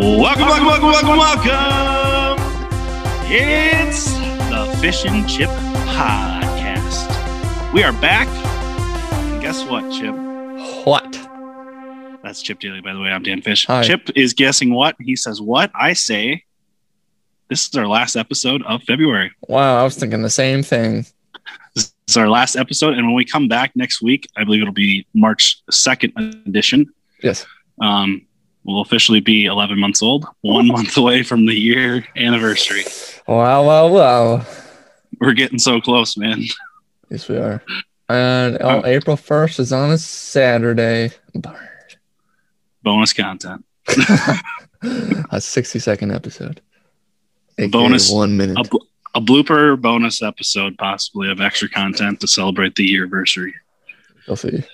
Welcome, welcome, welcome, welcome, welcome. It's the Fish and Chip Podcast. We are back. And guess what, Chip? What? That's Chip Daly, by the way. I'm Dan Fish. Hi. Chip is guessing what? He says what? I say this is our last episode of February. Wow, I was thinking the same thing. This is our last episode. And when we come back next week, I believe it'll be March 2nd edition. Yes. Um, we'll officially be 11 months old, one month away from the year anniversary. Wow, wow, wow. We're getting so close, man. Yes, we are. And oh, April 1st is on a Saturday. Bonus content. a 60 second episode. AKA Bonus- One minute. A, bl- a blooper bonus episode, possibly of extra content to celebrate the year anniversary. You'll see.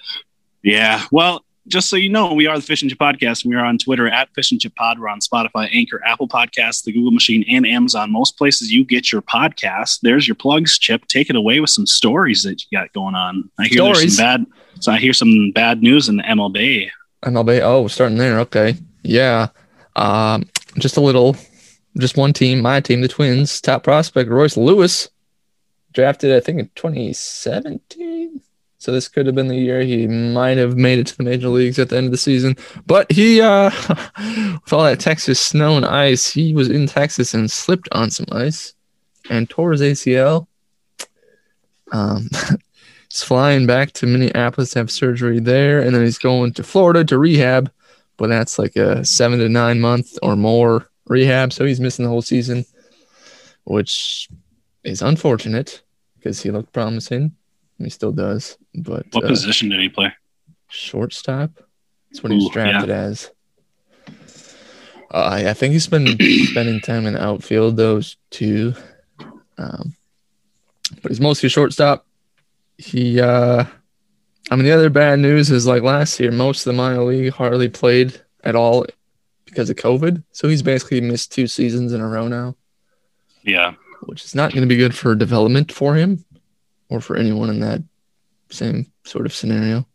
Yeah. Well, just so you know, we are the Fish and Chip Podcast. and We are on Twitter at Fish and Chip Pod. We're on Spotify, Anchor, Apple Podcasts, the Google Machine, and Amazon. Most places you get your podcast. There's your plugs, Chip. Take it away with some stories that you got going on. I hear there's Stories? some bad. So I hear some bad news in the MLB. MLB. Oh, we're starting there. Okay. Yeah. Um, just a little, just one team, my team, the Twins. Top prospect, Royce Lewis, drafted, I think, in 2017. So this could have been the year he might have made it to the major leagues at the end of the season. But he, uh, with all that Texas snow and ice, he was in Texas and slipped on some ice and tore his ACL. Um, he's flying back to Minneapolis to have surgery there, and then he's going to Florida to rehab. But that's like a seven to nine month or more rehab, so he's missing the whole season, which is unfortunate because he looked promising. He still does, but What uh, position did he play? shortstop. That's what he was Ooh, drafted as. Uh, I I think he's been spending time in the outfield those two, um, but he's mostly a shortstop. He, uh, I mean, the other bad news is like last year, most of the minor league hardly played at all because of COVID. So he's basically missed two seasons in a row now, Yeah. which is not going to be good for development for him or for anyone in that same sort of scenario.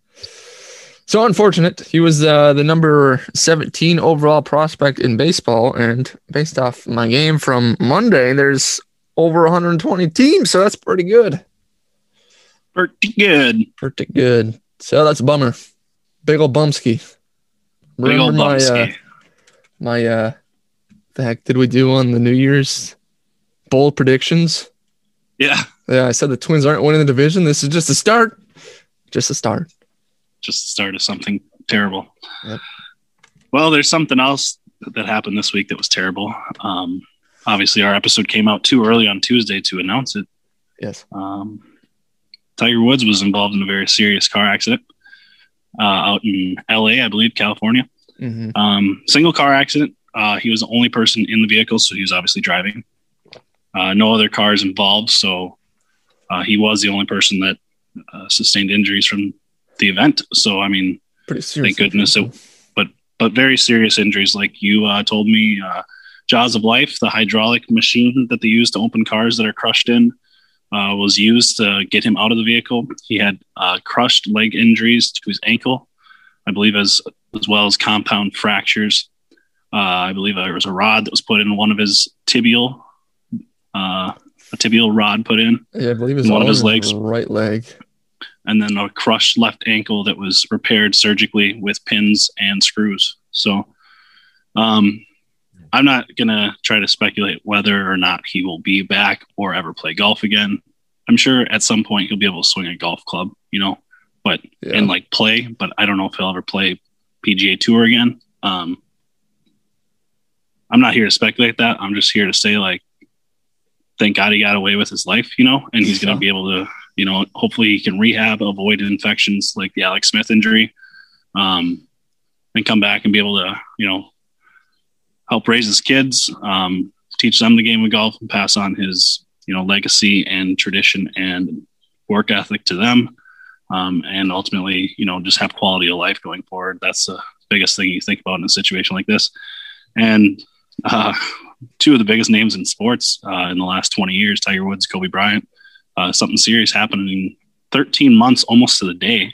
So unfortunate. He was uh, the number 17 overall prospect in baseball. And based off my game from Monday, there's over 120 teams. So that's pretty good. Pretty good. Pretty good. So that's a bummer. Big ol' Bumsky. Big old my, uh, my, uh, the heck did we do on the New Year's bold predictions? Yeah. Yeah, I said the Twins aren't winning the division. This is just a start. Just a start. just the start of something terrible. Yep. Well, there's something else that happened this week that was terrible. Um, obviously, our episode came out too early on Tuesday to announce it. Yes. Um, Tiger Woods was involved in a very serious car accident uh, out in LA, I believe, California. hmm Um, single car accident. Uh, he was the only person in the vehicle, so he was obviously driving. Uh, no other cars involved, so uh, he was the only person that uh, sustained injuries from the event. So, I mean, Pretty serious. Thank goodness it- but very serious injuries, like you uh, told me. Uh, Jaws of Life, the hydraulic machine that they use to open cars that are crushed in, uh, was used to get him out of the vehicle. He had uh, crushed leg injuries to his ankle, I believe, as as well as compound fractures. Uh, I believe there was a rod that was put in one of his tibial, uh, a tibial rod put in, Yeah, I believe it's One of his legs. right leg. and then a crushed left ankle that was repaired surgically with pins and screws. So, um, I'm not gonna try to speculate whether or not he will be back or ever play golf again. I'm sure at some point he'll be able to swing a golf club, you know, but Yeah. and like play. But I don't know if he'll ever play PGA Tour again. Um, I'm not here to speculate that. I'm just here to say like, thank God he got away with his life, you know, and he's gonna be able to you know, hopefully he can rehab, avoid infections like the Alex Smith injury, um, and come back and be able to, you know, help raise his kids, um, teach them the game of golf, and pass on his, you know, legacy and tradition and work ethic to them, um, and ultimately, you know, just have quality of life going forward. That's the biggest thing you think about in a situation like this, and. Uh, two of the biggest names in sports uh, in the last 20 years, Tiger Woods, Kobe Bryant, uh, something serious happened in 13 months, almost to the day.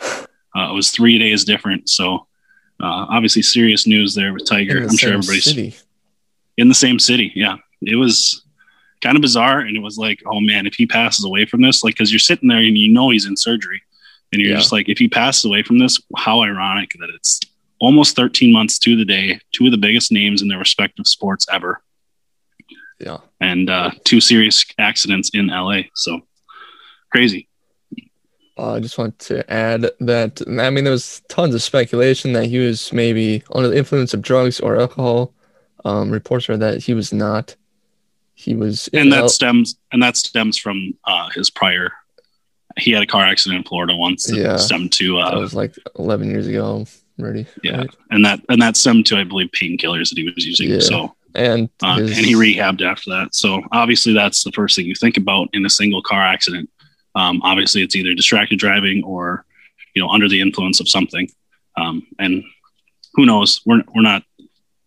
Uh, it was three days different. So uh, obviously serious news there with Tiger. I'm sure everybody's city. in the same city. Yeah, it was kind of bizarre, and it was like, oh man, if he passes away from this, like, because you're sitting there and you know he's in surgery, and you're Yeah. just like, if he passes away from this, how ironic that it's almost 13 months to the day, two of the biggest names in their respective sports ever, Yeah. and uh, two serious accidents in LA. So crazy. Uh, I just want to add that I mean there was tons of speculation that he was maybe under the influence of drugs or alcohol. Um, reports are that he was not. He was and that L- stems and that stems from uh, his prior. He had a car accident in Florida once that Yeah. stemmed to that uh, was like 11 years ago already. yeah, right? and that and that stemmed to I believe painkillers that he was using. Yeah. So And uh, his- and he rehabbed after that. So obviously that's the first thing you think about in a single car accident. Um, obviously it's either distracted driving or you know under the influence of something. Um, and who knows? We're we're not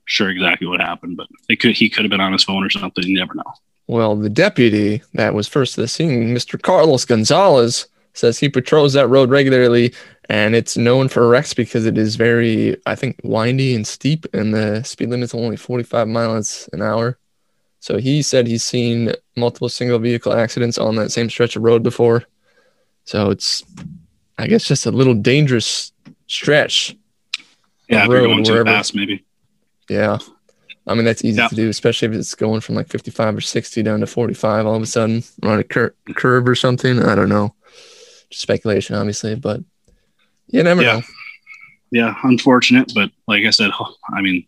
sure exactly what happened, but it could he could have been on his phone or something. You never know. Well, the deputy that was first to the scene, Mr. Carlos Gonzalez, says he patrols that road regularly and it's known for wrecks because it is very, I think, windy and steep, and the speed limit's only 45 miles an hour. So he said he's seen multiple single vehicle accidents on that same stretch of road before. So it's, I guess, just a little dangerous stretch. Yeah, road going too fast, maybe. Yeah. I mean, that's easy Yeah. to do, especially if it's going from like 55 or 60 down to 45 all of a sudden on a cur- curve or something. I don't know. Just speculation, obviously, but you never Yeah. know. yeah, unfortunate, but like I said, I mean,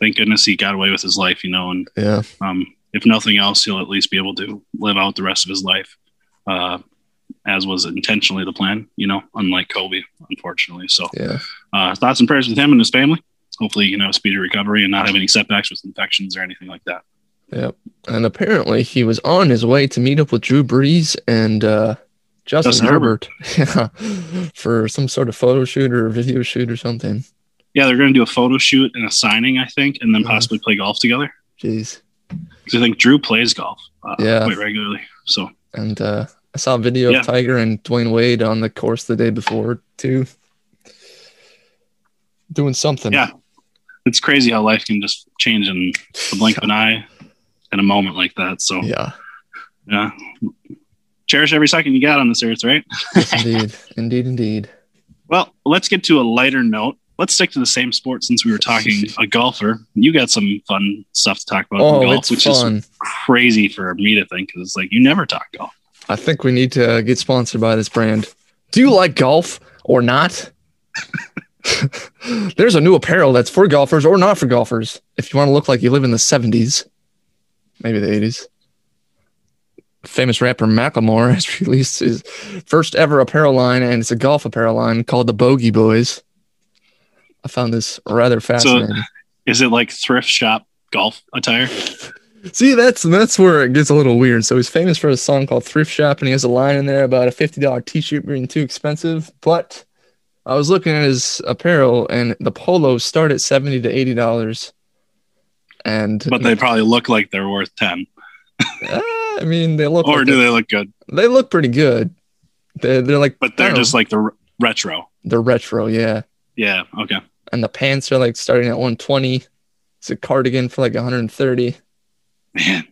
thank goodness he got away with his life, you know, and Yeah. um, if nothing else, he'll at least be able to live out the rest of his life, uh, as was intentionally the plan, you know, unlike Kobe, unfortunately. So, Yeah. uh, thoughts and prayers with him and his family. Hopefully, you know, speedy recovery and not have any setbacks with infections or anything like that. Yep. And apparently he was on his way to meet up with Drew Brees and uh, Justin, Justin Herbert, yeah, for some sort of photo shoot or video shoot or something. Yeah, they're going to do a photo shoot and a signing, I think, and then Mhm. possibly play golf together. Jeez. Because I think Drew plays golf uh, Yeah. quite regularly. So, And uh, I saw a video Yeah. of Tiger and Dwyane Wade on the course the day before, too. Doing something. Yeah. it's crazy how life can just change in the blink of an eye in a moment like that. So, Yeah. yeah. Cherish every second you got on this earth, right? Yes, indeed. indeed, indeed. Well, let's get to a lighter note. Let's stick to the same sport since we were talking a golfer. You got some fun stuff to talk about Oh, golf, it's which fun. is crazy for me to think because it's like you never talk golf. I think we need to uh, get sponsored by this brand. Do you like golf or not? There's a new apparel that's for golfers or not for golfers. If you want to look like you live in the 70s, maybe the 80s. Famous rapper Macklemore has released his first ever apparel line, and it's a golf apparel line called the Bogey Boys. I found this rather fascinating. Is it like thrift shop golf attire? See, that's that's where it gets a little weird. So he's famous for a song called Thrift Shop, and he has a line in there about a fifty dollar T-shirt being too expensive. But I was looking at his apparel, and the polos start at seventy to eighty dollars. And But they probably look like they're worth 10. uh, I mean, they look Or like do they, they look good? they look pretty good. They're, they're like, But they're just know, like the r- retro. they're retro, yeah. Yeah. Okay. And the pants are like starting at one twenty. It's a cardigan for like one hundred and thirty. Man.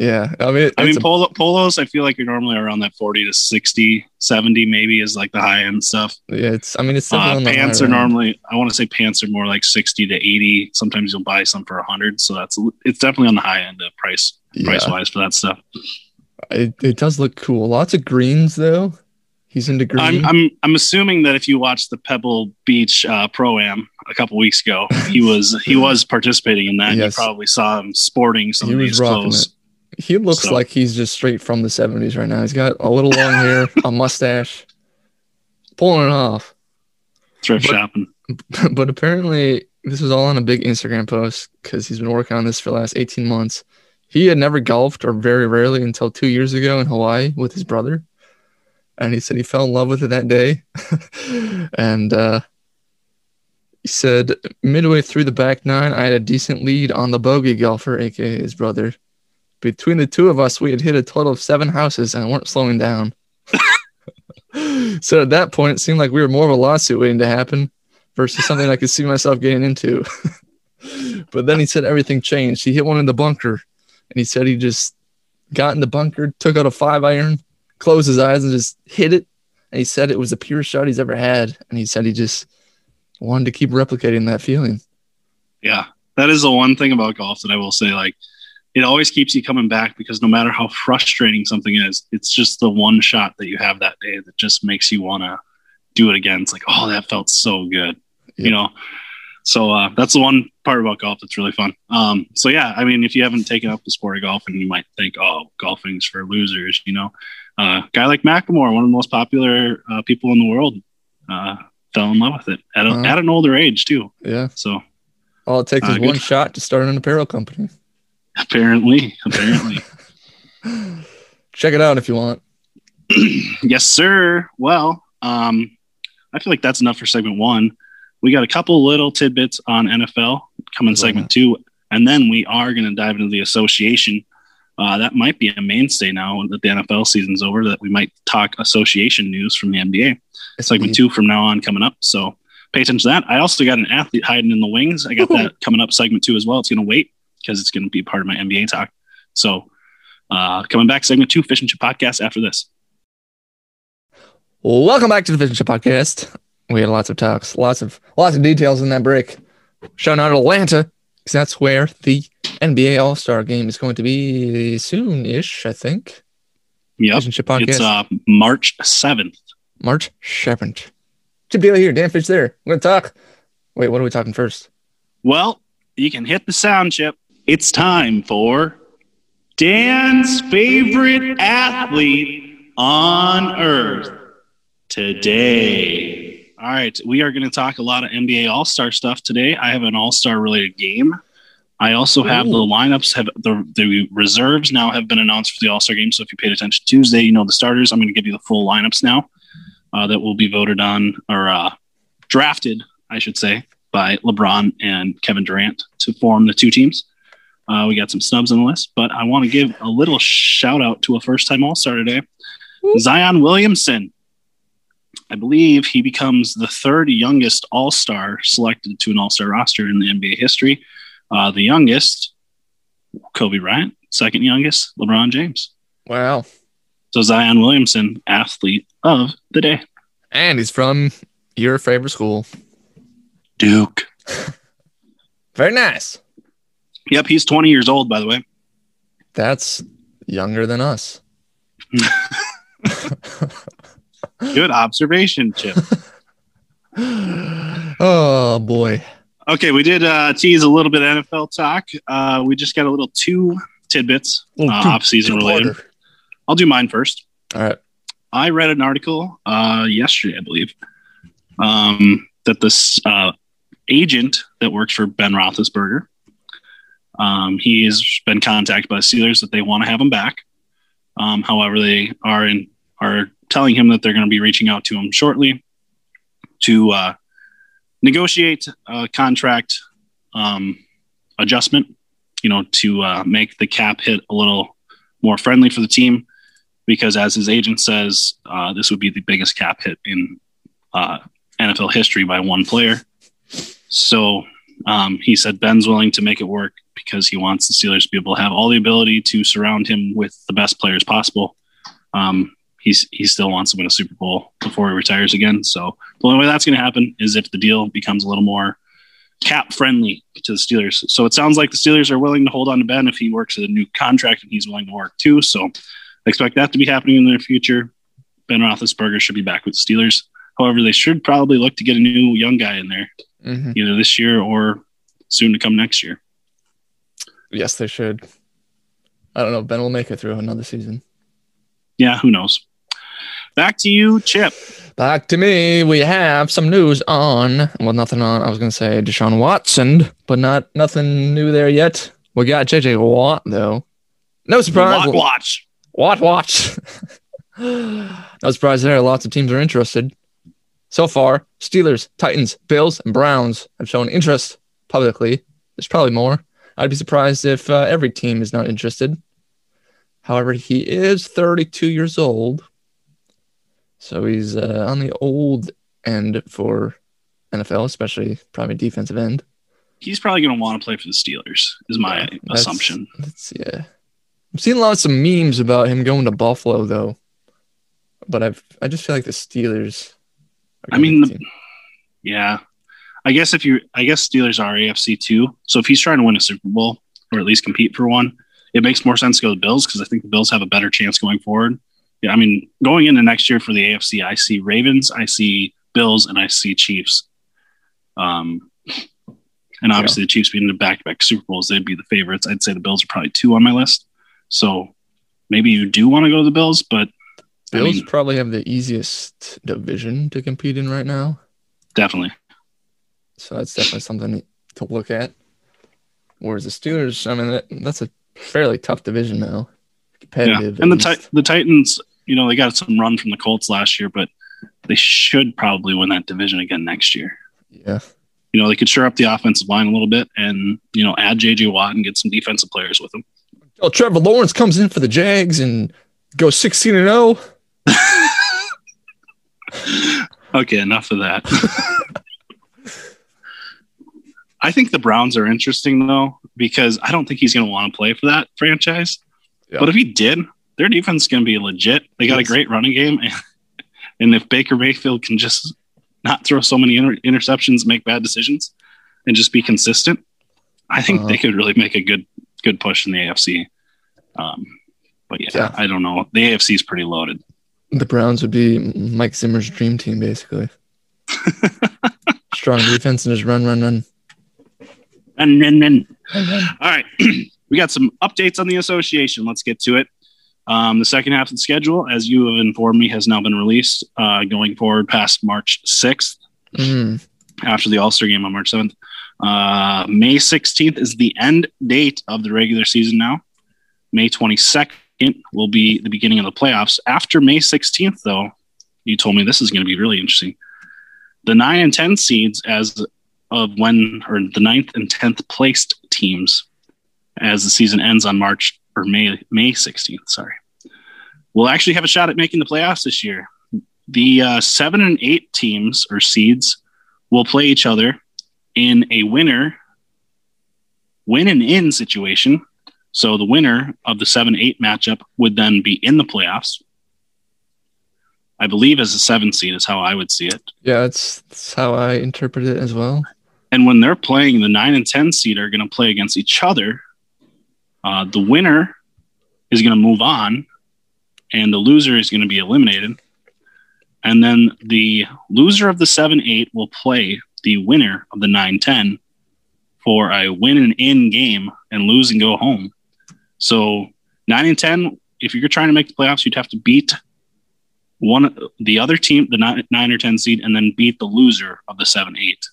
Yeah, I mean, I mean, polo, polos, I feel like you're normally around that 40 to 60, 70 maybe is like the high end stuff. yeah, it's. I mean, it's Uh, on pants are end. normally, I want to say pants are more like 60 to 80. Sometimes you'll buy some for 100. So that's, it's definitely on the high end of price. Price wise for that stuff. It, it does look cool. Lots of greens though. He's into green. I'm, I'm, I'm assuming that if you watched the Pebble Beach uh, Pro Am a couple weeks ago, he was, he was participating in that. Yes. You probably saw him sporting some He of these clothes. he looks so- like he's just straight from the 70s right now. He's got a little long hair, a mustache, pulling it off. Thrift But- shopping. but apparently, this was all on a big Instagram post because he's been working on this for the last 18 months. He had never golfed or very rarely until two years ago in Hawaii with his brother. And he said he fell in love with it that day. and uh, he said, midway through the back nine, I had a decent lead on the bogey golfer, aka his brother. Between the two of us, we had hit a total of seven houses and weren't slowing down. so at that point, it seemed like we were more of a lawsuit waiting to happen versus something I could see myself getting into. but then he said everything changed. He hit one in the bunker and he said he just got in the bunker, took out a five iron, closed his eyes and just hit it. And he said it was the purest shot he's ever had. And he said he just wanted to keep replicating that feeling. Yeah, that is the one thing about golf that I will say. Like, it always keeps you coming back because no matter how frustrating something is, it's just the one shot that you have that day that just makes you want to do it again. It's like, oh, that felt so good, you know. So uh, that's the one part about golf that's really fun. Um, so yeah, I mean, if you haven't taken up the sport of golf, and you might think, oh, golfing's for losers, you know, uh, guy like Macklemore, one of the most popular uh, people in the world, uh, fell in love with it at, a, Uh-huh. at an older age too. Yeah. So All it takes Uh, is good. one shot to start an apparel company. apparently, apparently, Check it out if you want. yes, sir. Well, um, I feel like that's enough for segment one. We got a couple little tidbits on NFL coming segment two, and then we are going to dive into the association. Uh, that might be a mainstay now that the NFL season's over. That we might talk association news from the NBA. It's Segment two from now on coming up. So pay attention to that. I also got an athlete hiding in the wings. I got that coming up segment two as well. It's going to wait because it's going to be part of my NBA talk. So uh, coming back segment two, Fish and Chip podcast after this. Welcome back to the Fish and Chip Podcast. We had lots of talks, lots of lots of details in that break. Shout out Atlanta, because that's where the NBA All Star Game is going to be soon-ish, I think. Yep. Fish and Chip Podcast, It's uh, March 7th. March seventh. Chip Daly here, Dan Fish there. We're gonna talk. Wait, what are we talking first? Well, you can hit the sound chip. It's time for Dan's favorite athlete on earth today. All right, we are going to talk a lot of NBA All Star stuff today. I have an All Star related game. I also have Ooh. the lineups have the, the reserves now have been announced for the All Star game. So if you paid attention Tuesday, you know the starters. I'm going to give you the full lineups now uh, that will be voted on or uh, drafted, I should say, by LeBron and Kevin Durant to form the two teams. Uh, we got some snubs on the list, but I want to give a little shout out to a first time All Star today, Zion Williamson. I believe he becomes the third youngest All Star selected to an All Star roster in the NBA history. Uh, the youngest, Kobe Bryant. Second youngest, LeBron James. Wow. So Zion Williamson, athlete of the day. And he's from your favorite school. Duke. Very nice. Yep, he's 20 years old, by the way. That's younger than us. Good observation, Chip. oh boy. Okay, we did uh, tease a little bit of NFL talk. Uh, we just got a little two tidbits, uh, off season related. I'll do mine first. All right. I read an article uh, yesterday, I believe, um, that this uh, agent that works for Ben Roethlisberger, um, he has been contacted by Steelers that they want to have him back. Um, however, they are in are telling him that they're going to be reaching out to him shortly to uh, negotiate a contract um, adjustment. You know, to uh, make the cap hit a little more friendly for the team because as his agent says, uh, this would be the biggest cap hit in uh, NFL history by one player. So um, he said Ben's willing to make it work because he wants the Steelers to be able to have all the ability to surround him with the best players possible. Um, he's he still wants to win a Super Bowl before he retires again. So the only way that's going to happen is if the deal becomes a little more cap friendly to the Steelers. So it sounds like the Steelers are willing to hold on to Ben if he works at a new contract and he's willing to work too. So I expect that to be happening in the near future. Ben Roethlisberger should be back with the Steelers. However, they should probably look to get a new young guy in there Mhm. either this year or soon to come next year. Yes, they should. I don't know. if Ben will make it through another season. Yeah, who knows? Back to you, Chip. Back to me. We have some news on. Well, nothing on. I was going to say Deshaun Watson, but not nothing new there yet. We got JJ Watt though. No surprise. Watt watch. Watt watch. no surprise there. Lots of teams are interested. So far, Steelers, Titans, Bills, and Browns have shown interest publicly. There's probably more. I'd be surprised if uh, every team is not interested. However, he is 32 years old. So he's uh, on the old end for NFL, especially probably defensive end. He's probably going to want to play for the Steelers, is my Yeah, that's- assumption. That's yeah. I'm seeing lots of memes about him going to Buffalo though, but I've I just feel like the Steelers. are I mean, the. Yeah. I guess if you, I guess Steelers are AFC too. So if he's trying to win a Super Bowl or at least compete for one, it makes more sense to go to the Bills because I think the Bills have a better chance going forward. Yeah, I mean, going into next year for the AFC, I see Ravens, I see Bills, and I see Chiefs. Um, and obviously the Chiefs being the back-to-back Super Bowls, they'd be the favorites. I'd say the Bills are probably two on my list. So maybe you do want to go to the Bills, but I Bills mean- probably have the easiest division to compete in right now, definitely. so that's definitely something to look at. Whereas the Steelers, I mean, that, that's a fairly tough division now. Competitive, Yeah, and the tit- the Titans, you know, they got some run from the Colts last year, but they should probably win that division again next year. yeah, You know, they could shore up the offensive line a little bit, and you know, add JJ Watt and get some defensive players with them. Oh, Trevor Lawrence comes in for the Jags and goes 16 and oh. 0. okay, enough of that. I think the Browns are interesting though because I don't think he's going to want to play for that franchise. Yeah. But if he did, their defense is going to be legit. They got Yes. a great running game, and if Baker Mayfield can just not throw so many inter- interceptions, make bad decisions, and just be consistent, I think Uh-huh. they could really make a good good push in the AFC. Um, but yeah, Yeah. I don't know. The AFC is pretty loaded. The Browns would be Mike Zimmer's dream team, basically. Strong defense and just run, run, run. And then, then All right. we got some updates on the association. Let's get to it. Um, the second half of the schedule, as you have informed me, has now been released uh, going forward past March 6th Mm, after the All Star game on March 7th. Uh, May 16th is the end date of the regular season now. May 22nd will be the beginning of the playoffs. After May 16th, though, you told me this is going to be really interesting. The 9 and 10 seeds, as of when, or the ninth and 10th placed teams, as the season ends on March or May, May 16th, sorry, we'll actually have a shot at making the playoffs this year. The uh, 7 and 8 teams or seeds will play each other in a winner win and in situation. So the winner of the 7 8 matchup would then be in the playoffs. I believe as a seven seed is how I would see it. yeah, that's, that's how I interpret it as well. And when they're playing, the 9 and 10 seed are going to play against each other. Uh, the winner is going to move on, and the loser is going to be eliminated. And then the loser of the 7 8 will play the winner of the 9 10 for a win and in game and lose and go home. So 9 and 10, if you're trying to make the playoffs, you'd have to beat one the other team, the nine, nine or 10 seed, and then beat the loser of the 7 8.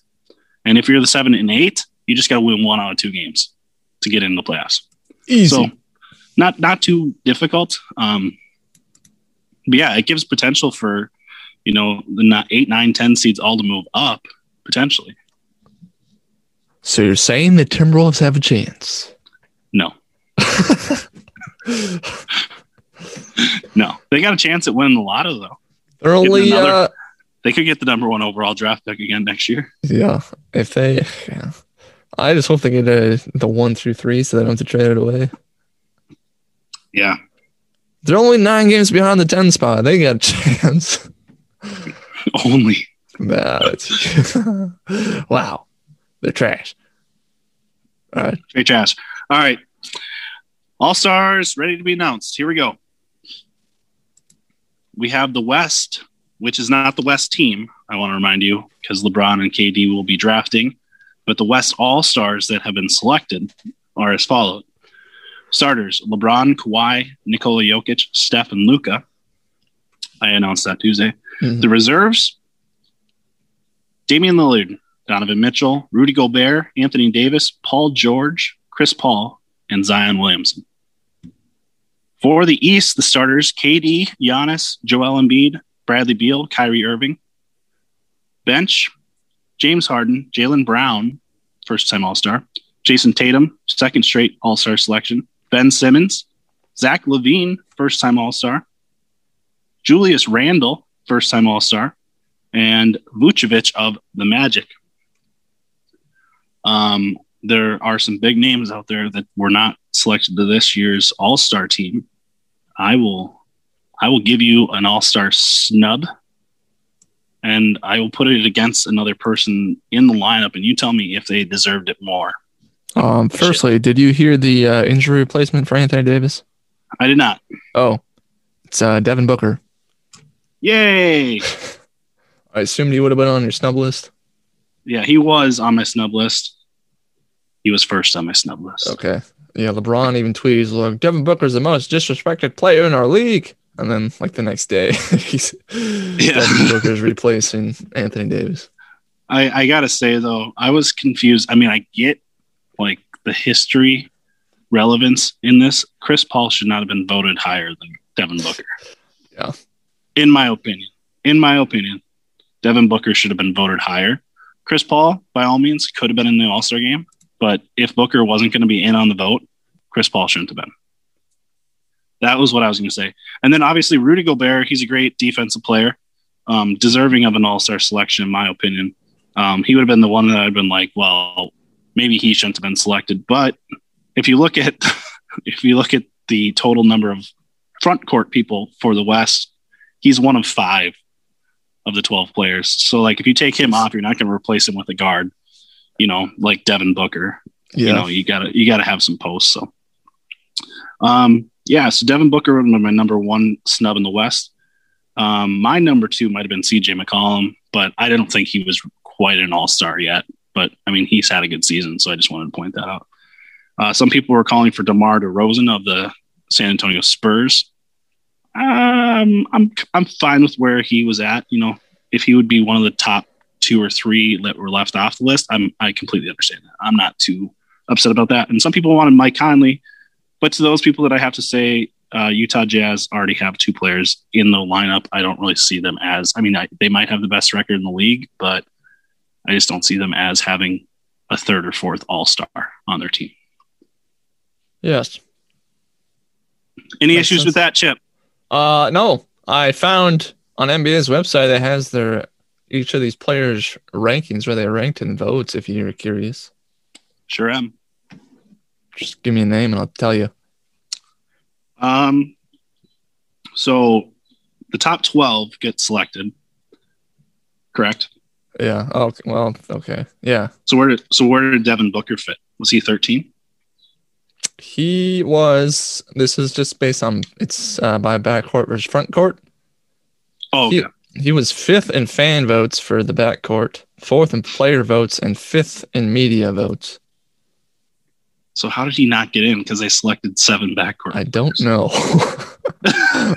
And if you're the 7 and 8, you just got to win one out of two games to get into the playoffs. Easy. So not not too difficult. Um, but yeah, it gives potential for you know the not eight, nine, ten seeds all to move up potentially. So you're saying the Timberwolves have a chance? No, no, they got a chance at winning the lotto though. They're only another- uh, They could get the number one overall draft pick again next year. yeah. If they, yeah. I just hope they get a, the one through three, so they don't have to trade it away. Yeah, They're only nine games behind the ten spot. They got a chance. only. Nah, wow. They're trash. All right. Straight trash. All right. All stars ready to be announced. Here we go. We have the West, which is not the West team, I want to remind you, because LeBron and KD will be drafting. But the West All Stars that have been selected are as followed Starters LeBron, Kawhi, Nikola Jokic, Steph, and Luka. I announced that Tuesday. Mhm. The reserves Damian Lillard, Donovan Mitchell, Rudy Gobert, Anthony Davis, Paul George, Chris Paul, and Zion Williamson. For the East, the starters KD, Giannis, Joel Embiid, Bradley Beal, Kyrie Irving. Bench James Harden, Jaylen Brown, first time All Star, Jayson Tatum, second straight All Star selection, Ben Simmons, Zach LaVine, first time All Star, Julius Randle, first time All Star, and Vucevic of the Magic. Um, there are some big names out there that were not selected to this year's All Star team. I will, I will give you an All Star snub, and I will put it against another person in the lineup, and you tell me if they deserved it more. Um, firstly, did you hear the uh, injury replacement for Anthony Davis? I did not. Oh, it's uh, Devin Booker. Yay! I assumed he would have been on your snub list. Yeah, he was on my snub list. He was first on my snub list. Okay. Yeah, LeBron even tweets, "Look, Devin Booker's the most disrespected player in our league." And then, like the next day, he's Yeah. Devin Booker's replacing Anthony Davis. I, I gotta say though, I was confused. I mean, I get like the history relevance in this. Chris Paul should not have been voted higher than Devin Booker. Yeah. In my opinion. In my opinion, Devin Booker should have been voted higher. Chris Paul, by all means, could have been in the All Star game. But if Booker wasn't going to be in on the vote, Chris Paul shouldn't have been. That was what I was going to say. And then obviously Rudy Gobert, he's a great defensive player, um, deserving of an All Star selection, in my opinion. Um, he would have been the one that I'd been like, well, maybe he shouldn't have been selected. But if you look at if you look at the total number of front court people for the West, he's one of five of the twelve players. So like if you take him off, you're not going to replace him with a guard, you know, like Devin Booker Yeah. you know you gotta you gotta have some posts so um yeah so devin booker been my number one snub in the west. Um my number two might have been cj mccollum but i don't think he was quite an all-star yet. But i mean he's had a good season so i just wanted to point that out. Uh, some people were calling for demar DeRozan of the san antonio spurs. Um i'm i'm fine with where he was at. You know if he would be one of the top two or three that were left off the list i'm i completely understand that. I'm not too upset about that. And some people wanted Mike Conley, but to those people that I have to say, uh, Utah Jazz already have two players in the lineup. I don't really see them as. I mean, I, they might have the best record in the league, but I just don't see them as having a third or fourth All Star on their team. Yes. Any Makes issues sense. with that, Chip? Uh, no, I found on NBA's website that has their each of these players' rankings where they are ranked in votes. If you're curious, Sure am. Just give me a name and I'll tell you. Um, so the top twelve get selected, correct? Yeah. Oh, okay. well, okay. Yeah. So where did so where did Devin Booker fit? Was he thirteen? He was. This is just based on it's uh, by backcourt versus front court. Oh, He- He was fifth in fan votes for the backcourt, fourth in player votes, and fifth in media votes. So how did he not get in? Because they selected seven backcourt. I don't know.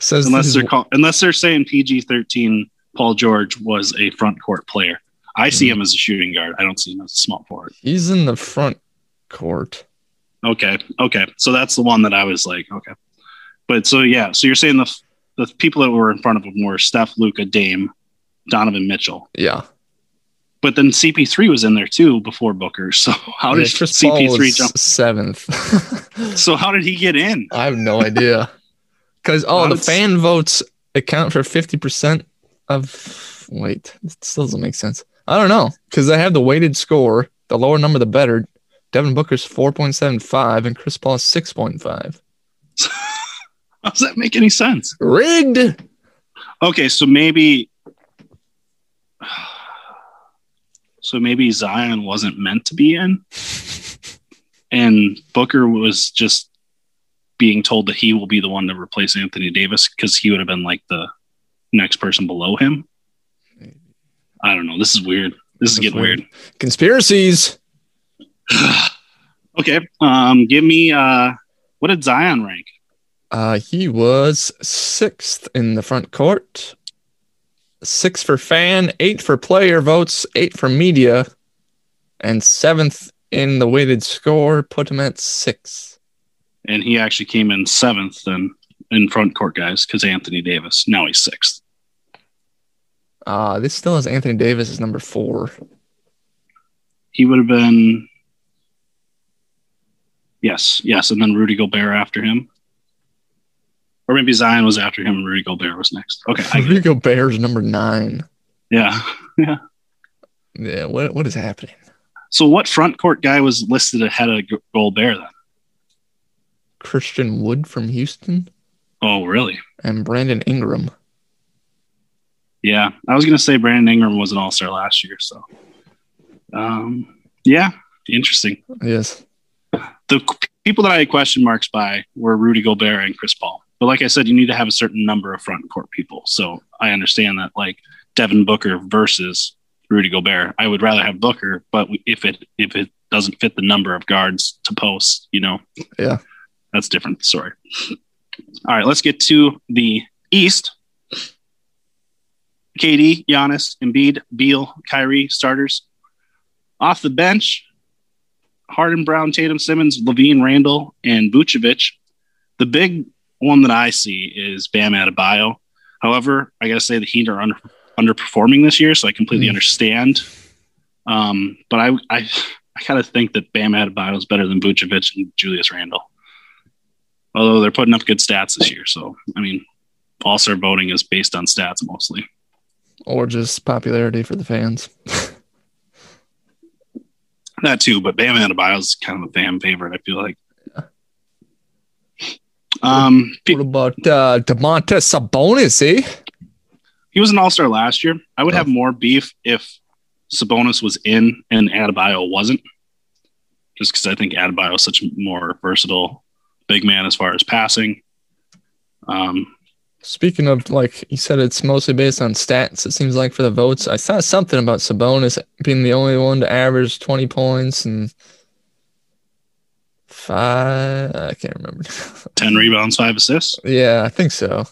Says unless they're call- unless they're saying PG thirteen. Paul George was a front court player. I see hmm. him as a shooting guard. I don't see him as a small forward. he's in the front court. Okay, okay. So that's the one that I was like, okay. But so yeah, so you're saying the the people that were in front of him were Steph, Luka, Dame, Donovan Mitchell. Yeah. But then CP3 was in there too before Booker. So how Yeah, did Chris CP3 was jump? seventh? So how did he get in? I have no idea. Because oh, How the fan votes account for fifty percent of. Wait, it still doesn't make sense. I don't know because they have the weighted score. The lower number, the better. Devin Booker's four point seven five, and Chris Paul's six point five. How does that make any sense? Rigged. Okay, so maybe so maybe Zion wasn't meant to be in and Booker was just being told that he will be the one to replace Anthony Davis because he would have been like the next person below him. I don't know. This is weird. This is That's getting weird. Conspiracies. okay. Um give me uh what did Zion rank? Uh, he was sixth in the front court, six for fan, eight for player votes, eight for media, and seventh in the weighted score. Put him at six. And he actually came in seventh then in front court guys because Anthony Davis. Now he's sixth. Uh, this still has Anthony Davis as number four. he would have been yes yes and then rudy gobert after him Or maybe Zion was after him and Rudy Gobert was next. Okay. I. Rudy Gobert's number nine. yeah. Yeah. Yeah, what what is happening? So what front court guy was listed ahead of Go- Gobert then? Christian Wood from Houston Oh, really? and Brandon Ingram. Yeah. I was going to say Brandon Ingram was an all star last year. So, um, yeah, interesting. Yes. The people that I had question marks by were Rudy Gobert and Chris Paul. But like I said, you need to have a certain number of front court people. So I understand that, like Devin Booker versus Rudy Gobert. I would rather have Booker, but if it if it doesn't fit the number of guards to post, you know, Yeah. that's different story. All right, let's get to the East. KD, Giannis, Embiid, Beal, Kyrie, starters. Off the bench, Harden, Brown, Tatum, Simmons, LaVine, Randle, and Vucevic. The big one that I see is Bam Adebayo. However, I got to say the Heat are under, underperforming this year, so I completely Mm. understand. Um, but I, I, I kind of think that Bam Adebayo is better than Vucevic and Julius Randle. Although they're putting up good stats this year, so I mean, All Star voting is based on stats mostly. Or just popularity for the fans. That too, but Bam Adebayo is kind of a fan favorite. I feel like. Um, What about uh Domantas Sabonis, eh? he was an All Star last year. I would Oh. have more beef if Sabonis was in and Adebayo wasn't, just because I think Adebayo is such a more versatile big man as far as passing. Um, Speaking of like you said it's mostly based on stats, it seems like for the votes. I saw something about Sabonis being the only one to average twenty points and five I can't remember. ten rebounds, five assists. yeah, I think so.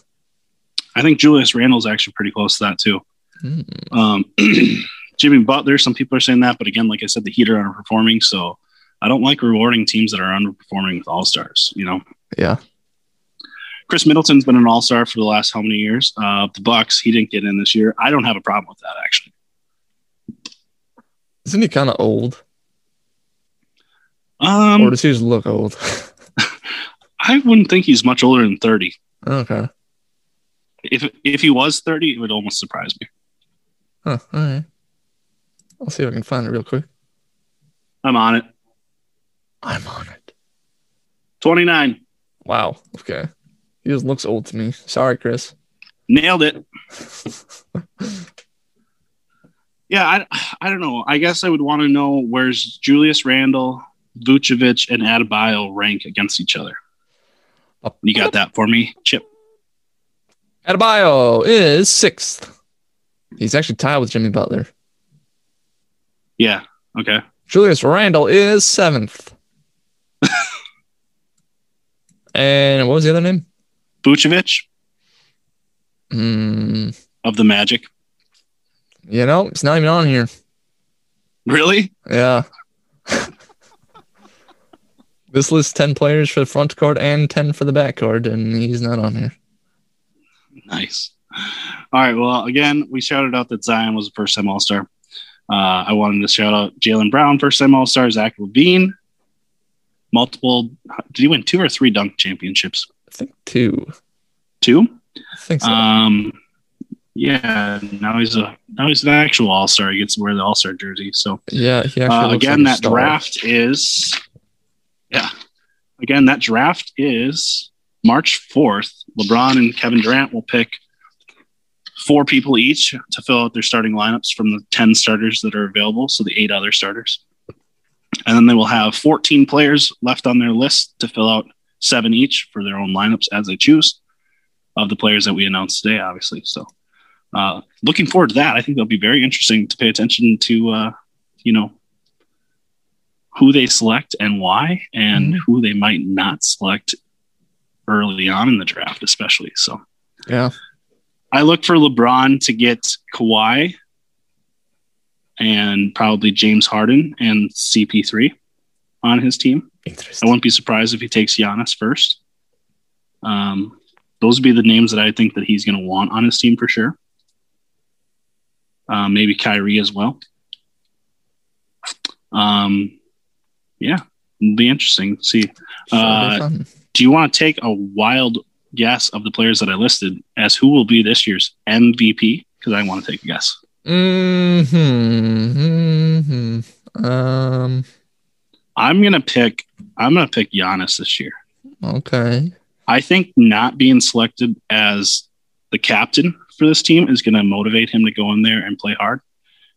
I think Julius Randle's actually pretty close to that too. Hmm. Um, Jimmy Butler, some people are saying that, but again, like I said, the Heat are underperforming, so I don't like rewarding teams that are underperforming with all stars. You know, Yeah. Khris Middleton's been an all star for the last how many years? Uh, the Bucks, he didn't get in this year. I don't have a problem with that actually. Isn't he kind of old? Or Um, does he just look old? I wouldn't think he's much older than thirty. okay. If if he was thirty, it would almost surprise me. Huh, all right. I'll see if I can find it real quick. I'm on it. I'm on it. Twenty nine, Wow. Okay. He just looks old to me. Sorry, Chris. nailed it. Yeah, I, I don't know. I guess I would want to know where's Julius Randle, Vucevic, and Adebayo rank against each other. You got that for me, Chip? Adebayo is sixth. He's actually tied with Jimmy Butler. Yeah. Okay. Julius Randle is seventh. and what was the other name? Vucevic Hmm. of the Magic. you know, it's not even on here. Really? Yeah. this lists 10 players for the front court and 10 for the back court, and he's not on here. Nice. All right. Well, again, we shouted out that Zion was a first time All Star. Uh, I wanted to shout out Jaylen Brown, first time All Star, Zach LaVine, multiple. Did he win two or three dunk championships? I think two. Two. I think so. Um, yeah. Now he's a now he's an actual All Star. He gets to wear the All Star jersey. So yeah, he actually uh, again, like that star. draft is yeah. Again, that draft is March fourth. LeBron and Kevin Durant will pick four people each to fill out their starting lineups from the 10 starters that are available, so the eight other starters. And then they will have 14 players left on their list to fill out seven each for their own lineups as they choose of the players that we announced today, obviously. So, uh, looking forward to that. I think that'll be very interesting to pay attention to, uh, you know, who they select and why, and Mhm. who they might not select early on in the draft, especially. So, Yeah. I look for LeBron to get Kawhi and probably James Harden and CP3 on his team. I wouldn't be surprised if he takes Giannis first. Um, those would be the names that I think that he's going to want on his team for sure. Uh, maybe Kyrie as well. Um, yeah, it'll be interesting see. Uh, do you want to take a wild guess of the players that I listed as who will be this year's MVP? Because I want to take a guess. Hmm. hmm Um. I'm gonna pick. I'm gonna pick Giannis this year. Okay. I think not being selected as the captain for this team is going to motivate him to go in there and play hard.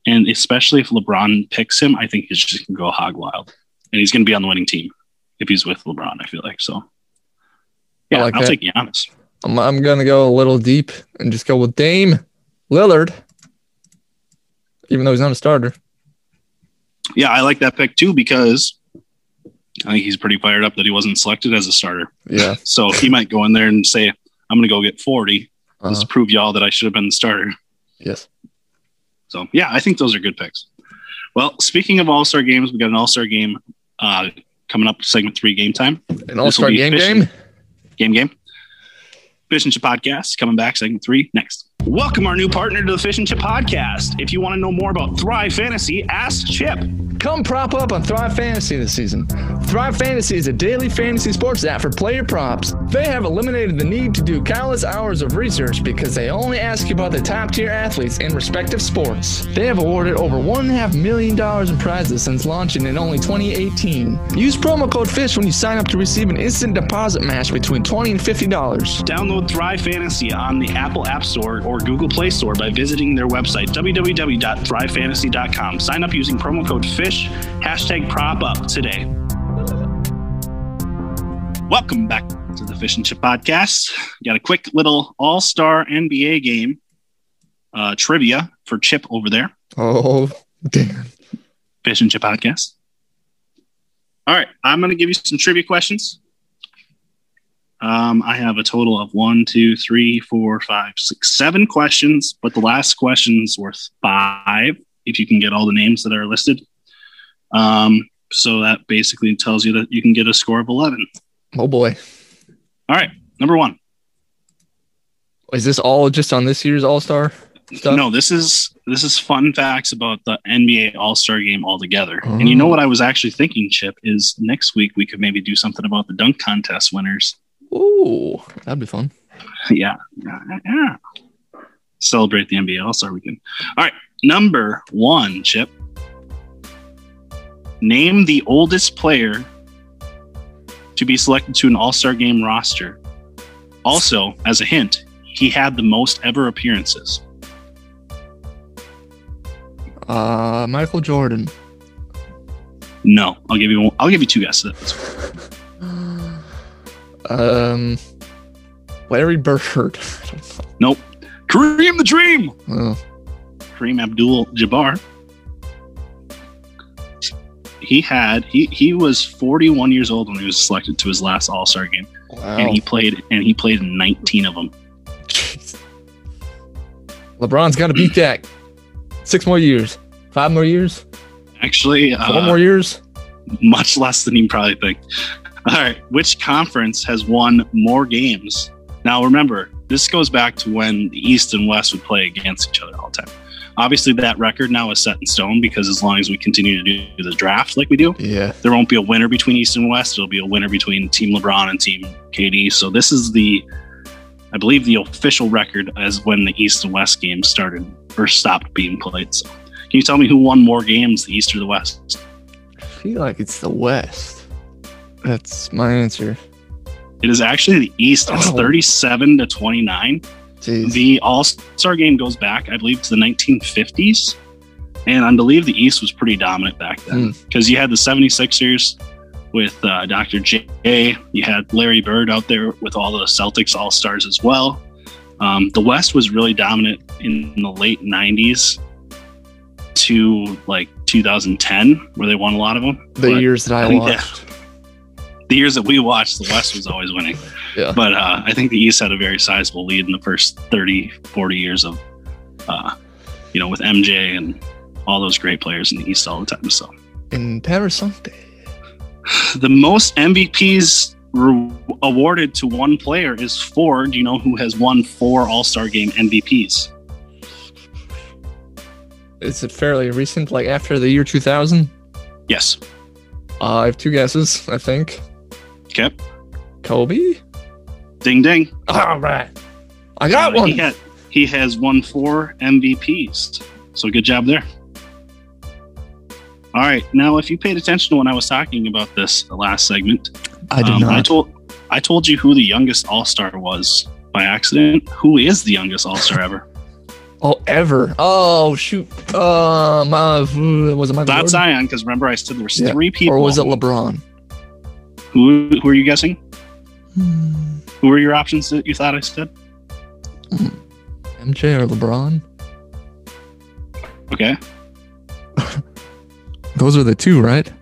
And especially if LeBron picks him, I think he's just going to go hog wild. And he's going to be on the winning team if he's with LeBron, I feel like. So, yeah, like I'll that. take Giannis. I'm, I'm gonna go a little deep and just go with Dame Lillard, even though he's not a starter. Yeah, I like that pick too because I think he's pretty fired up that he wasn't selected as a starter. Yeah. So he might go in there and say, I'm going to go get 40 Uh, just to prove y'all that I should have been the starter. yes. So yeah, I think those are good picks. Well, speaking of All Star games, we got an All Star game uh, coming up, segment three, game time, An All Star game fishing. game. game game. Fish and Chip podcast coming back, segment three next. Welcome our new partner to the Fish and Chip podcast. If you want to know more about Thrive Fantasy, ask Chip. Come prop up on Thrive Fantasy this season. Thrive Fantasy is a daily fantasy sports app for player props. They have eliminated the need to do countless hours of research because they only ask you about the top tier athletes in respective sports. They have awarded over $1.5 million in prizes since launching in only 2018. Use promo code FISH when you sign up to receive an instant deposit match between 20 and $50. Download Thrive Fantasy on the Apple App Store or Google Play Store by visiting their website, www.thrivefantasy.com. Sign up using promo code FISH, hashtag prop up today. Welcome back to the Fish and Chip Podcast. Got a quick little all star NBA game uh, trivia for Chip over there, Oh, damn. Fish and Chip Podcast. All right, I'm going to give you some trivia questions. Um, I have a total of one, two, three, four, five, six, seven questions, but the last question's worth five if you can get all the names that are listed. Um, so that basically tells you that you can get a score of 11. Oh, boy. All right, number one. Is this all just on this year's All Star? No, this is this is fun facts about the NBA All Star Game altogether. Oh. And you know what I was actually thinking, Chip, is next week we could maybe do something about the dunk contest winners. Ooh, that'd be fun. yeah, yeah. Celebrate the NBA All Star Weekend. All right, number one, Chip. Name the oldest player to be selected to an All Star Game roster. Also, as a hint, he had the most ever appearances. Uh, Michael Jordan. No, I'll give you. I'll give you two guesses. Um, Larry Bird. Nope. Kareem the Dream. Oh, Kareem Abdul-Jabbar. He had he he was 41 years old when he was selected to his last All Star game, wow. and he played and he played 19 of them. Jeez. LeBron's got to beat that. Six more years. Five more years. Actually, Four uh, more years. much less than you probably think. All right, which conference has won more games? Now, remember, this goes back to when the East and West would play against each other all the time. Obviously, that record now is set in stone because as long as we continue to do the draft like we do, Yeah. there won't be a winner between East and West. It'll be a winner between Team LeBron and Team KD. So this is the, I believe, the official record as when the East and West games started or stopped being played. So, can you tell me who won more games, the East or the West? I feel like it's the West. That's my answer. It is actually the East. It's Oh. 37 to 29. Jeez. The All Star game goes back, I believe, to the 1950s. And I believe the East was pretty dominant back then because you had the 76ers with uh, Dr. J. You had Larry Bird out there with all the Celtics All Stars as well. Um, the West was really dominant in the late 90s to like 2010, where they won a lot of them. the But years that I, I watched. The years that we watched, the West was always winning. Yeah. But uh, I think the East had a very sizable lead in the first 30, 40 years of, uh, you know, with MJ and all those great players in the East all the time. So In Parisante. the most MVPs re- awarded to one player is four. Do you know who has won four All Star Game MVPs? Is it fairly recent, like after the year 2000? Yes. Uh, I have two guesses, I think. Okay. Kobe? Ding ding. All right. I got Uh, one. He, had, he has won four MVPs. So good job there. All right. Now, if you paid attention to when I was talking about this last segment, I did um, I not. told I told you who the youngest All Star was by accident. Who is the youngest All Star ever? oh, ever. Oh, shoot. Um, uh, was it Michael Not Jordan? Zion, because remember I said there was Yeah. three people. Or was it LeBron? Who? Who are you guessing? Hmm. Who were your options that you thought I said? MJ or LeBron? Okay. Those are the two, right?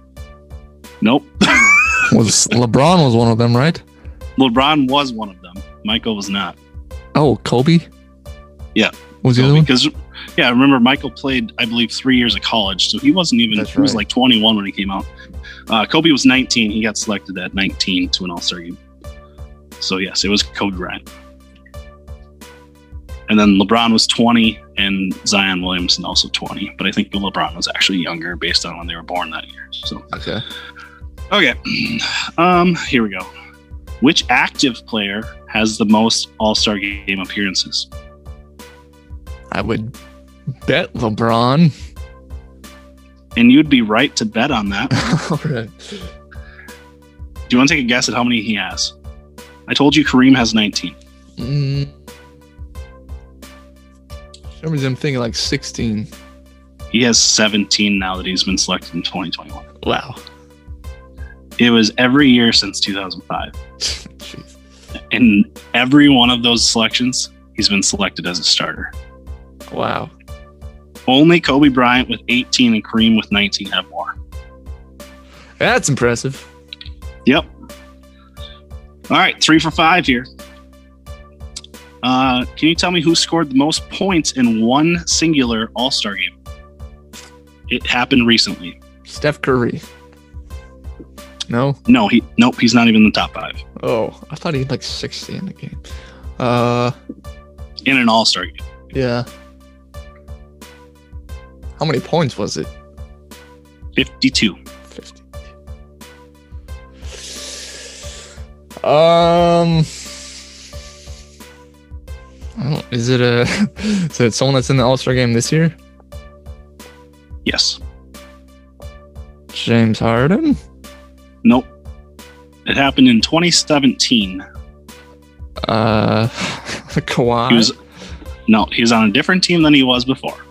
Nope. Was LeBron was one of them, right? LeBron was one of them. Michael was not. Oh, Kobe. Yeah. Was the other one? because yeah, I remember Michael played I believe three years of college, so he wasn't even That's he was like 21 when he came out. Uh, Kobe was 19. He got selected at 19 to an All Star game. So yes, it was Kobe Bryant. And then LeBron was 20, and Zion Williamson also 20. But I think LeBron was actually younger based on when they were born that year. So Okay. okay, um, here we go. Which active player has the most All Star game appearances? I would bet LeBron. And you'd be right to bet on that. All right. Do you want to take a guess at how many he has? I told you Kareem has 19. Mm. For some I'm thinking like 16. He has 17 now that he's been selected in 2021. Wow. It was every year since 2005. Jeez. And every one of those selections, he's been selected as a starter. Wow. Only Kobe Bryant with 18 and Kareem with 19 have more. That's impressive. Yep. All right, three for five here. Uh, can you tell me who scored the most points in one singular All Star game? It happened recently. Steph Curry. No? No, he nope, he's not even in the top five Oh, I thought he had like 60 in the game. Uh, in an All Star game. yeah. How many points was it? 52. 50. Um, is it a is it someone that's in the All Star game this year? Yes. James Harden. Nope. It happened in 2017. Uh, Kawhi. He was no, he was on a different team than he was before.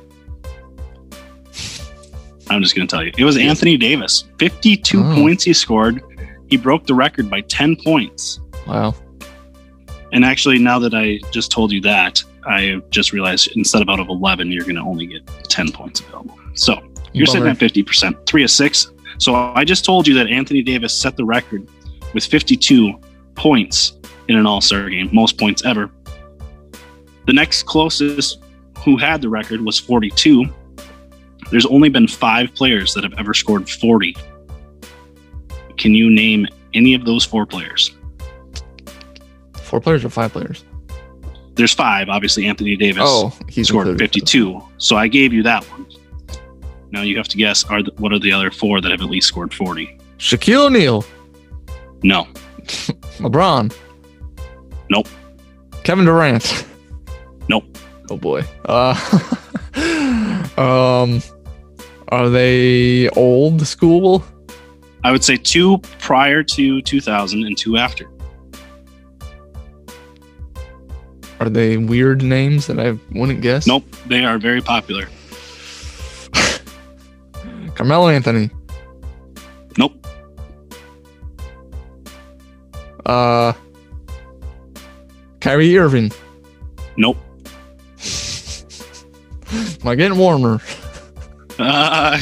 I'm just going to tell you. It was Anthony Davis. 52 Oh. points he scored. He broke the record by 10 points. wow. And actually, now that I just told you that, I just realized instead of out of 11, you're going to only get 10 points available. So you're sitting at 50%, three of six. So I just told you that Anthony Davis set the record with 52 points in an All Star game, most points ever. The next closest who had the record was 42. There's only been five players that have ever scored 40. Can you name any of those four players? Four players or five players? There's five. Obviously, Anthony Davis Oh, he's scored 52. So I gave you that one. Now you have to guess are the, what are the other four that have at least scored 40? Shaquille O'Neal, No. LeBron. Nope. Kevin Durant. Nope. Oh boy. Uh, um, are they old school? I would say two prior to 2000 and two after. Are they weird names that I wouldn't guess? Nope. They are very popular. Carmelo Anthony. Nope. Uh, Kyrie Irving. Nope. Am I getting warmer? Uh,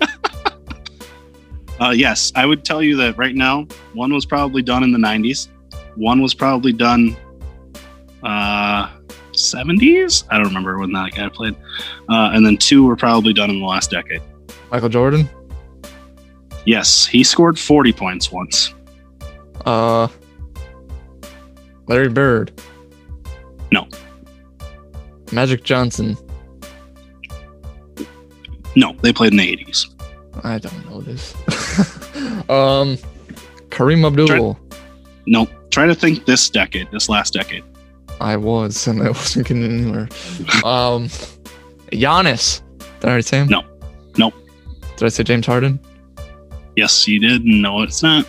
uh, yes, I would tell you that right now, one was probably done in the 90s. One was probably done uh, 70s. I don't remember when that guy played. Uh, and then two were probably done in the last decade. Michael Jordan. Yes, he scored 40 points once. Uh, Larry Bird. No. Magic Johnson. No, they played in the 80s. I don't know this. um, Kareem Abdul. No, Try to think this decade, this last decade. I was, and I wasn't getting anywhere. Um, Giannis. Did I already say him? No. Nope. Did I say James Harden? Yes, you did. No, it's not.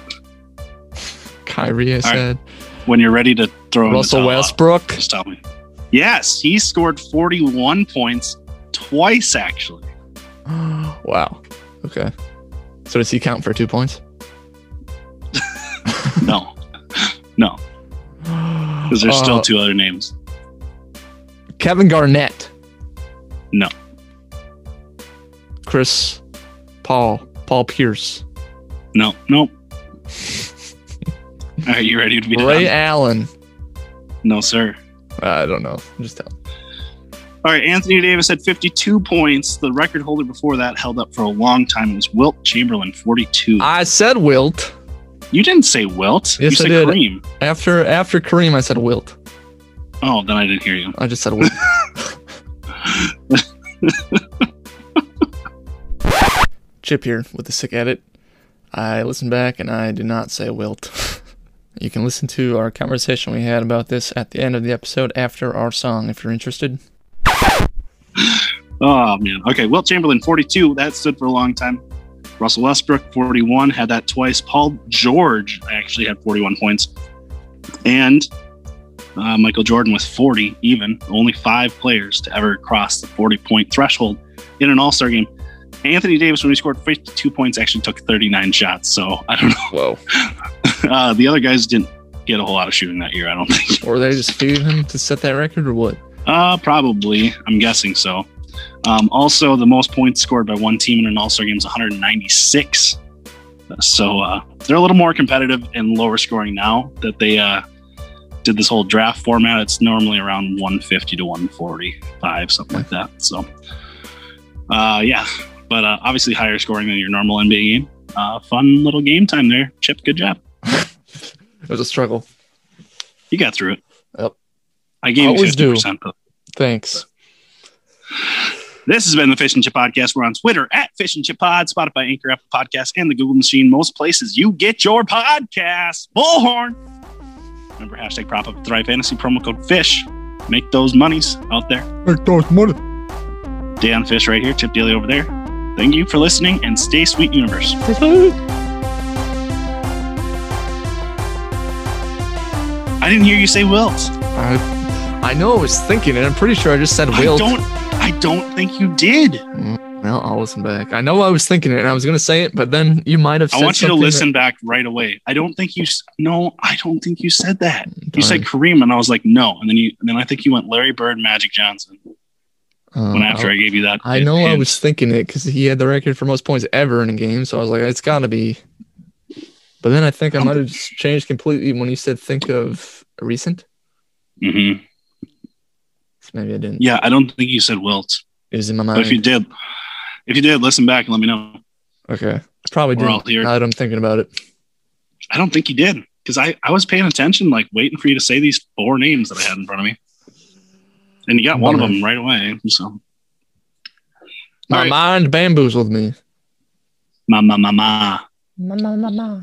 Kyrie, I right. said. When you're ready to throw Russell Westbrook. Just tell me. Yes, he scored 41 points twice, actually. wow. Okay. So does he count for two points? No, no, because there's Uh, still two other names. Kevin Garnett. No. Chris Paul. Paul Pierce. No, nope. Are you ready to be Ray done? Allen. No, sir. I don't know. I'm just telling. All right, Anthony Davis had 52 points. The record holder before that held up for a long time. It was Wilt Chamberlain, 42. I said Wilt. you didn't say Wilt. you Yes, I did. Kareem. After after Kareem, I said Wilt. Oh, then I didn't hear you. I just said Wilt. Chip here with the sick edit. I listened back and I did not say Wilt. you can listen to our conversation we had about this at the end of the episode after our song if you're interested. Oh man. Okay, Wilt Chamberlain, 42. That stood for a long time. Russell Westbrook, 41, had that twice. Paul George actually had 41 points, and uh, Michael Jordan with 40. Even only five players to ever cross the 40 point threshold in an All Star game. Anthony Davis, when he scored 52 points, actually took 39 shots. So I don't know. Whoa. Uh, the other guys didn't get a whole lot of shooting that year. I don't think. Or they just feeding him to set that record or what? Uh, probably. I'm guessing so. Um, also, the most points scored by one team in an All Star game is 196. So uh, they're a little more competitive and lower scoring now that they uh, did this whole draft format. It's normally around 150 to 145, something like that. So, uh, yeah, but uh, obviously higher scoring than your normal NBA game. Uh, fun little game time there, Chip. Good job. It was a struggle. You got through it. Yep. I gave you Always do. 50%. But Thanks. This has been the Fish and Chip Podcast. We're on Twitter at Fish and Chip Pod, Spotify, Anchor, Apple Podcasts, and the Google Machine. Most places you get your podcast. Bullhorn. Remember hashtag prop up Thrive Fantasy promo code FISH. Make those monies out there. Make those money. Dan Fish right here, Chip Daly over there. Thank you for listening and stay sweet, universe. I didn't hear you say Wills. I, I know I was thinking it. I'm pretty sure I just said I don't. I don't think you did. Mm, Well, I'll listen back. I know I was thinking it and I was going to say it, but then you might have I want you to listen back right away. I don't think you. No, I don't think you said that. You said Kareem, and I was like, no. And then you, and then I think you went Larry Bird, Magic Johnson. That, uh, When after I gave you that, I know I was thinking it because he had the record for most points ever in a game. So I was like, it's got to be. But then I think I might have changed completely when you said think of recent. Mhm. So maybe I didn't. Yeah, I don't think you said Wilt. It was in my mind. But if you did, if you did, listen back and let me know. Okay. I probably We're all did. here. Now that I'm thinking about it. I don't think you did because I, I was paying attention, like waiting for you to say these four names that I had in front of me, and you got one of them right away. So, My All right. mind bamboozled me. ma ma ma ma. Ma, ma, ma, ma.